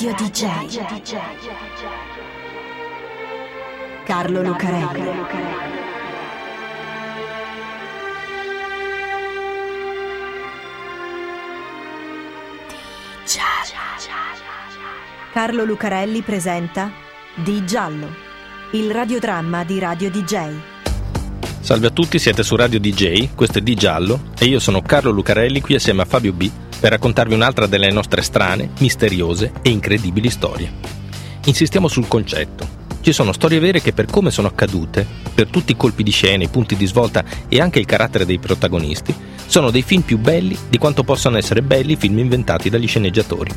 Radio DJ. Carlo Lucarelli. Carlo Lucarelli presenta Di Giallo, il radiodramma di Radio DJ. Salve a tutti, siete su Radio DJ, questo è Di Giallo e io sono Carlo Lucarelli qui assieme a Fabio B per raccontarvi un'altra delle nostre strane, misteriose e incredibili storie. Insistiamo sul concetto. Ci sono storie vere che per come sono accadute, per tutti i colpi di scena, i punti di svolta e anche il carattere dei protagonisti, sono dei film più belli di quanto possano essere belli i film inventati dagli sceneggiatori.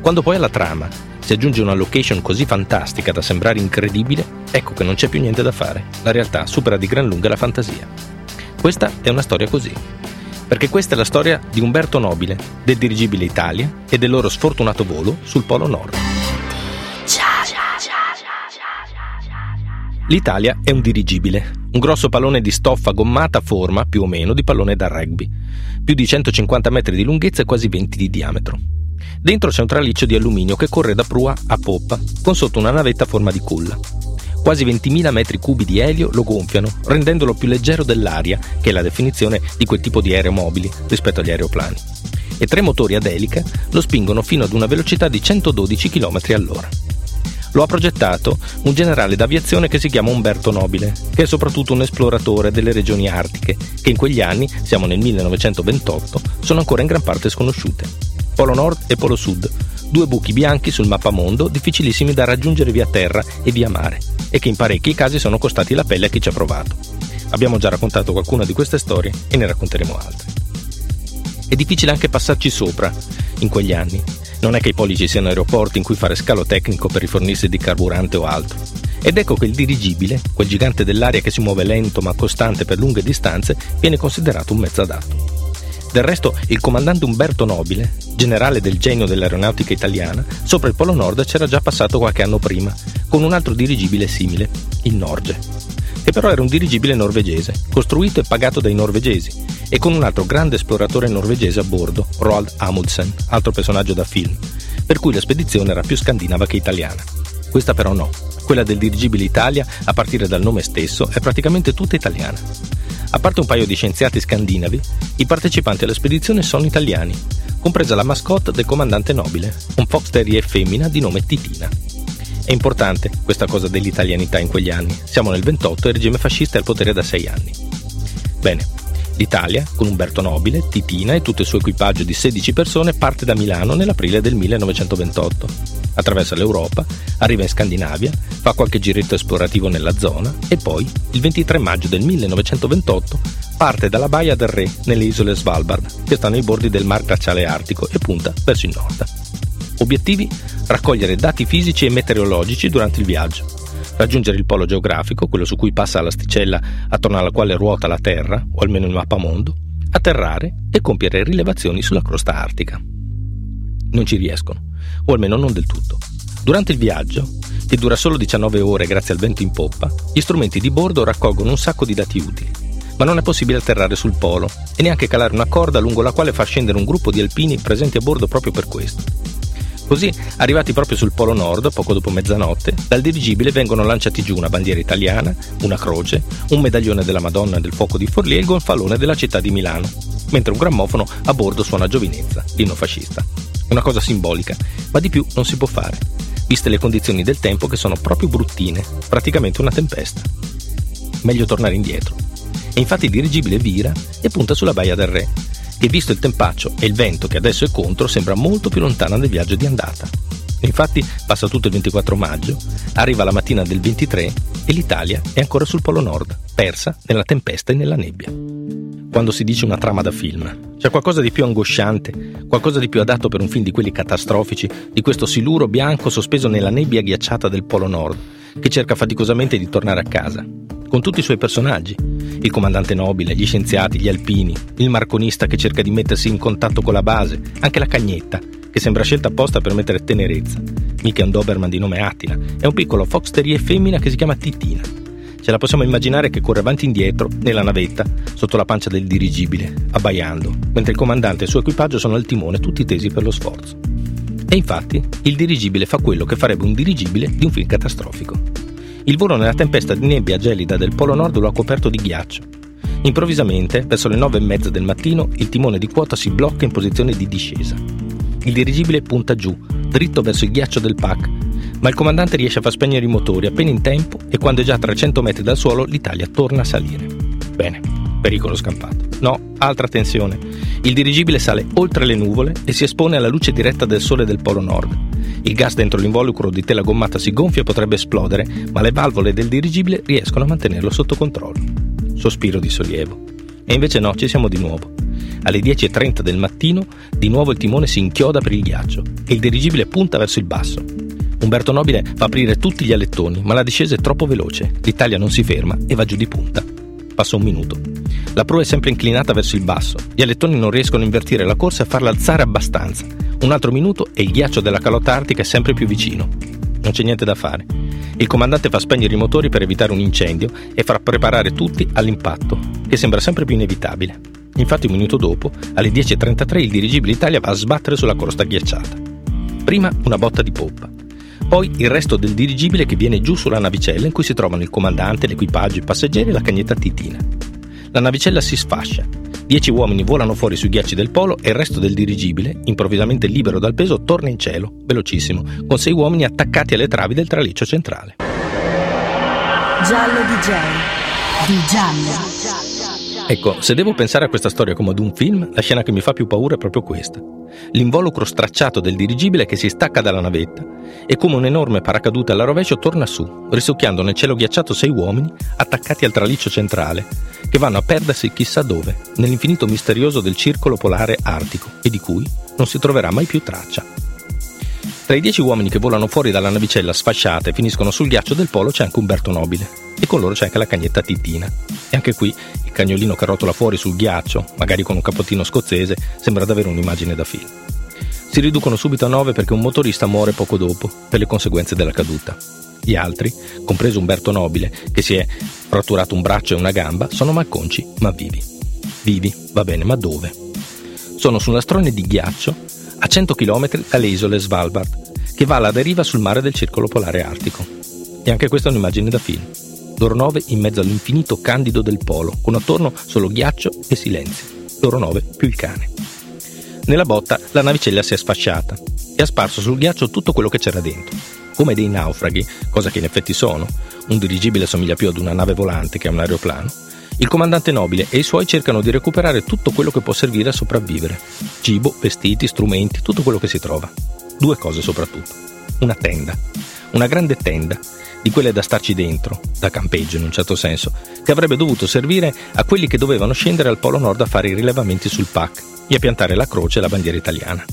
Quando poi alla trama si aggiunge una location così fantastica da sembrare incredibile, ecco che non c'è più niente da fare. La realtà supera di gran lunga la fantasia. Questa è una storia così perché questa è la storia di Umberto Nobile, del dirigibile Italia e del loro sfortunato volo sul Polo Nord. L'Italia è un dirigibile, un grosso pallone di stoffa gommata a forma, più o meno, di pallone da rugby, più di 150 metri di lunghezza e quasi 20 di diametro. Dentro c'è un traliccio di alluminio che corre da prua a poppa, con sotto una navetta a forma di culla. Quasi 20.000 metri cubi di elio lo gonfiano, rendendolo più leggero dell'aria, che è la definizione di quel tipo di aeromobili rispetto agli aeroplani. E tre motori ad elica lo spingono fino ad una velocità di 112 km all'ora. Lo ha progettato un generale d'aviazione che si chiama Umberto Nobile, che è soprattutto un esploratore delle regioni artiche, che in quegli anni, siamo nel 1928, sono ancora in gran parte sconosciute. Polo Nord e Polo Sud, due buchi bianchi sul mappamondo difficilissimi da raggiungere via terra e via mare e che in parecchi casi sono costati la pelle a chi ci ha provato. Abbiamo già raccontato qualcuna di queste storie e ne racconteremo altre. È difficile anche passarci sopra in quegli anni. Non è che ai poli ci siano aeroporti in cui fare scalo tecnico per rifornirsi di carburante o altro. Ed ecco che il dirigibile, quel gigante dell'aria che si muove lento ma costante per lunghe distanze, viene considerato un mezzo adatto. Del resto, il comandante Umberto Nobile, generale del genio dell'aeronautica italiana, sopra il Polo Nord c'era già passato qualche anno prima, con un altro dirigibile simile, il Norge, che però era un dirigibile norvegese, costruito e pagato dai norvegesi, e con un altro grande esploratore norvegese a bordo, Roald Amundsen, altro personaggio da film, per cui la spedizione era più scandinava che italiana. Questa però no, quella del dirigibile Italia, a partire dal nome stesso, è praticamente tutta italiana. A parte un paio di scienziati scandinavi, i partecipanti alla spedizione sono italiani, compresa la mascotte del comandante nobile, un fox terrier femmina di nome Titina. È importante questa cosa dell'italianità in quegli anni. Siamo nel 28 e il regime fascista è al potere da sei anni. Bene, l'Italia, con Umberto Nobile, Titina e tutto il suo equipaggio di 16 persone, parte da Milano nell'aprile del 1928. Attraversa l'Europa, arriva in Scandinavia, fa qualche giretto esplorativo nella zona e poi, il 23 maggio del 1928, parte dalla Baia del Re nelle isole Svalbard, che stanno ai bordi del Mar Glaciale Artico e punta verso il nord. Obiettivi? Raccogliere dati fisici e meteorologici durante il viaggio, raggiungere il polo geografico, quello su cui passa l'asticella attorno alla quale ruota la Terra, o almeno il mappamondo, atterrare e compiere rilevazioni sulla crosta artica. Non ci riescono, o almeno non del tutto. Durante il viaggio, che dura solo 19 ore grazie al vento in poppa, gli strumenti di bordo raccolgono un sacco di dati utili. Ma non è possibile atterrare sul polo e neanche calare una corda lungo la quale far scendere un gruppo di alpini presenti a bordo proprio per questo. Così, arrivati proprio sul Polo Nord, poco dopo mezzanotte, dal dirigibile vengono lanciati giù una bandiera italiana, una croce, un medaglione della Madonna del Fuoco di Forlì e il gonfalone della città di Milano, mentre un grammofono a bordo suona Giovinezza, l'inno fascista. Una cosa simbolica, ma di più non si può fare, viste le condizioni del tempo che sono proprio bruttine, praticamente una tempesta. Meglio tornare indietro. E infatti il dirigibile vira e punta sulla Baia del Re, che visto il tempaccio e il vento che adesso è contro sembra molto più lontana del viaggio di andata. Infatti passa tutto il 24 maggio, arriva la mattina del 23 e l'Italia è ancora sul Polo Nord, persa nella tempesta e nella nebbia. Quando si dice una trama da film, c'è qualcosa di più angosciante, qualcosa di più adatto per un film di quelli catastrofici, di questo siluro bianco sospeso nella nebbia ghiacciata del Polo Nord, che cerca faticosamente di tornare a casa, con tutti i suoi personaggi, il comandante nobile, gli scienziati, gli alpini, il marconista che cerca di mettersi in contatto con la base, anche la cagnetta, che sembra scelta apposta per mettere tenerezza. Mica è un Doberman di nome Attina, è un piccolo fox terrier femmina che si chiama Titina. Ce la possiamo immaginare che corre avanti e indietro, nella navetta, sotto la pancia del dirigibile, abbaiando, mentre il comandante e il suo equipaggio sono al timone tutti tesi per lo sforzo. E infatti il dirigibile fa quello che farebbe un dirigibile di un film catastrofico. Il volo nella tempesta di nebbia gelida del Polo Nord lo ha coperto di ghiaccio. Improvvisamente, verso le nove e mezza del mattino, il timone di quota si blocca in posizione di discesa. Il dirigibile punta giù, dritto verso il ghiaccio del PAC, ma il comandante riesce a far spegnere i motori appena in tempo e quando è già a 300 metri dal suolo l'Italia torna a salire. Bene, pericolo scampato. No, altra tensione. Il dirigibile sale oltre le nuvole e si espone alla luce diretta del sole del Polo Nord. Il gas dentro l'involucro di tela gommata si gonfia e potrebbe esplodere, ma le valvole del dirigibile riescono a mantenerlo sotto controllo. Sospiro di sollievo. E invece no, ci siamo di nuovo. Alle 10.30 del mattino, di nuovo il timone si inchioda per il ghiaccio e il dirigibile punta verso il basso. Umberto Nobile fa aprire tutti gli alettoni, ma la discesa è troppo veloce. L'Italia non si ferma e va giù di punta. Passa un minuto. La prua è sempre inclinata verso il basso. Gli alettoni non riescono a invertire la corsa e a farla alzare abbastanza. Un altro minuto e il ghiaccio della calotta artica è sempre più vicino. Non c'è niente da fare. Il comandante fa spegnere i motori per evitare un incendio e fa preparare tutti all'impatto, che sembra sempre più inevitabile. Infatti un minuto dopo, alle 10.33, il dirigibile Italia va a sbattere sulla crosta ghiacciata. Prima una botta di poppa, poi il resto del dirigibile che viene giù sulla navicella in cui si trovano il comandante, l'equipaggio, i passeggeri e la cagnetta titina. La navicella si sfascia. Dieci uomini volano fuori sui ghiacci del polo e il resto del dirigibile, improvvisamente libero dal peso, torna in cielo, velocissimo, con sei uomini attaccati alle travi del traliccio centrale. Giallo DJ. Di giallo. Ecco, se devo pensare a questa storia come ad un film, la scena che mi fa più paura è proprio questa. L'involucro stracciato del dirigibile che si stacca dalla navetta e come un enorme paracadute alla rovescio torna su, risucchiando nel cielo ghiacciato sei uomini attaccati al traliccio centrale, che vanno a perdersi chissà dove, nell'infinito misterioso del circolo polare artico e di cui non si troverà mai più traccia. Tra i dieci uomini che volano fuori dalla navicella sfasciata e finiscono sul ghiaccio del polo c'è anche Umberto Nobile, e con loro c'è anche la cagnetta Titina. E anche qui il cagnolino che rotola fuori sul ghiaccio, magari con un capottino scozzese, sembra davvero un'immagine da film. Si riducono subito a nove perché un motorista muore poco dopo per le conseguenze della caduta. Gli altri, compreso Umberto Nobile, che si è fratturato un braccio e una gamba, sono malconci ma vivi. Vivi, va bene, ma dove? Sono su una strone di ghiaccio a 100 km dalle isole Svalbard, che va alla deriva sul mare del circolo polare artico. E anche questa è un'immagine da film loro nove in mezzo all'infinito candido del polo, con attorno solo ghiaccio e silenzio. Loro nove più il cane. Nella botta la navicella si è sfasciata e ha sparso sul ghiaccio tutto quello che c'era dentro. Come dei naufraghi, cosa che in effetti sono, un dirigibile somiglia più ad una nave volante che a un aeroplano, il comandante nobile e i suoi cercano di recuperare tutto quello che può servire a sopravvivere. Cibo, vestiti, strumenti, tutto quello che si trova. Due cose soprattutto. Una tenda. Una grande tenda di quelle da starci dentro, da campeggio in un certo senso, che avrebbe dovuto servire a quelli che dovevano scendere al Polo Nord a fare i rilevamenti sul PAC e a piantare la croce e la bandiera italiana.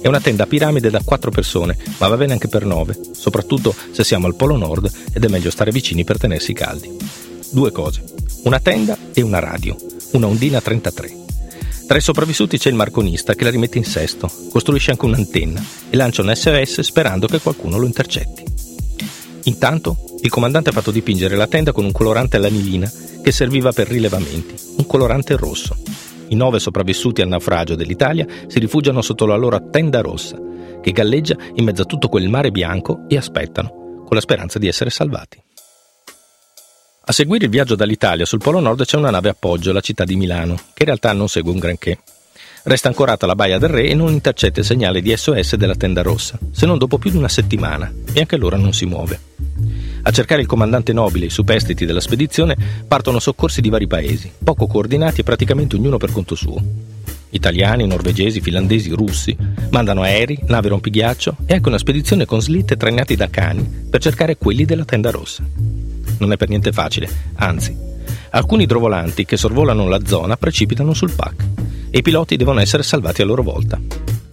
È una tenda a piramide da quattro persone, ma va bene anche per nove, soprattutto se siamo al Polo Nord ed è meglio stare vicini per tenersi caldi. Due cose, una tenda e una radio, una Ondina 33. Tra i sopravvissuti c'è il marconista che la rimette in sesto, costruisce anche un'antenna e lancia un SOS sperando che qualcuno lo intercetti. Intanto il comandante ha fatto dipingere la tenda con un colorante all'anilina che serviva per rilevamenti, un colorante rosso. I nove sopravvissuti al naufragio dell'Italia si rifugiano sotto la loro tenda rossa, che galleggia in mezzo a tutto quel mare bianco e aspettano, con la speranza di essere salvati. A seguire il viaggio dall'Italia sul Polo Nord c'è una nave appoggio, la città di Milano, che in realtà non segue un granché. Resta ancorata alla Baia del Re e non intercetta il segnale di SOS della tenda rossa, se non dopo più di una settimana, e anche allora non si muove. A cercare il comandante nobile e i superstiti della spedizione partono soccorsi di vari paesi, poco coordinati e praticamente ognuno per conto suo. Italiani, norvegesi, finlandesi, russi mandano aerei, navi rompighiaccio e anche una spedizione con slitte trainati da cani per cercare quelli della tenda rossa. Non è per niente facile, anzi, alcuni idrovolanti che sorvolano la zona precipitano sul PAC e i piloti devono essere salvati a loro volta.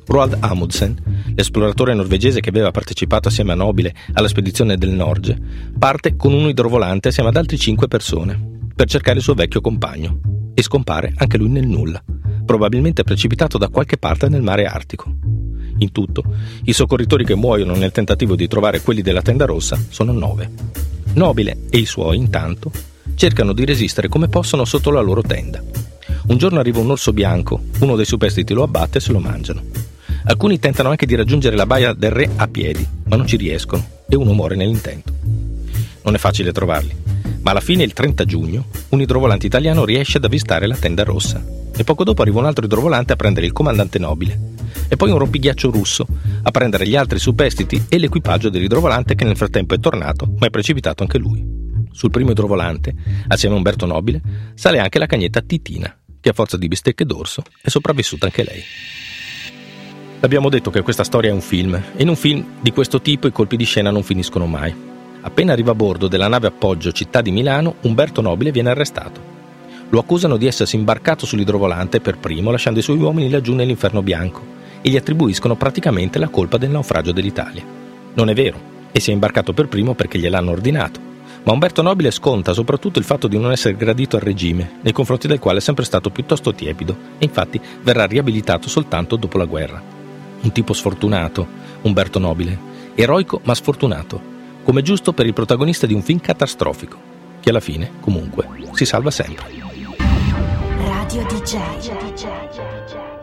Roald Amundsen, l'esploratore norvegese che aveva partecipato assieme a Nobile alla spedizione del Norge, parte con un idrovolante assieme ad altre cinque persone per cercare il suo vecchio compagno e scompare anche lui nel nulla, probabilmente precipitato da qualche parte nel mare Artico. In tutto, i soccorritori che muoiono nel tentativo di trovare quelli della tenda rossa sono nove. Nobile e i suoi, intanto, cercano di resistere come possono sotto la loro tenda un giorno arriva un orso bianco, uno dei superstiti lo abbatte e se lo mangiano. Alcuni tentano anche di raggiungere la baia del re a piedi, ma non ci riescono e uno muore nell'intento. Non è facile trovarli, ma alla fine, il 30 giugno, un idrovolante italiano riesce ad avvistare la tenda rossa e poco dopo arriva un altro idrovolante a prendere il comandante nobile e poi un rompighiaccio russo a prendere gli altri superstiti e l'equipaggio dell'idrovolante che nel frattempo è tornato, ma è precipitato anche lui. Sul primo idrovolante, assieme a Umberto Nobile, sale anche la cagnetta Titina, che a forza di bistecche d'orso è sopravvissuta anche lei. Abbiamo detto che questa storia è un film, e in un film di questo tipo i colpi di scena non finiscono mai. Appena arriva a bordo della nave appoggio Città di Milano, Umberto Nobile viene arrestato. Lo accusano di essersi imbarcato sull'idrovolante per primo, lasciando i suoi uomini laggiù nell'inferno bianco, e gli attribuiscono praticamente la colpa del naufragio dell'Italia. Non è vero, e si è imbarcato per primo perché gliel'hanno ordinato. Ma Umberto Nobile sconta soprattutto il fatto di non essere gradito al regime, nei confronti del quale è sempre stato piuttosto tiepido, e infatti verrà riabilitato soltanto dopo la guerra. Un tipo sfortunato, Umberto Nobile, eroico ma sfortunato, come giusto per il protagonista di un film catastrofico, che alla fine, comunque, si salva sempre. Radio DJ.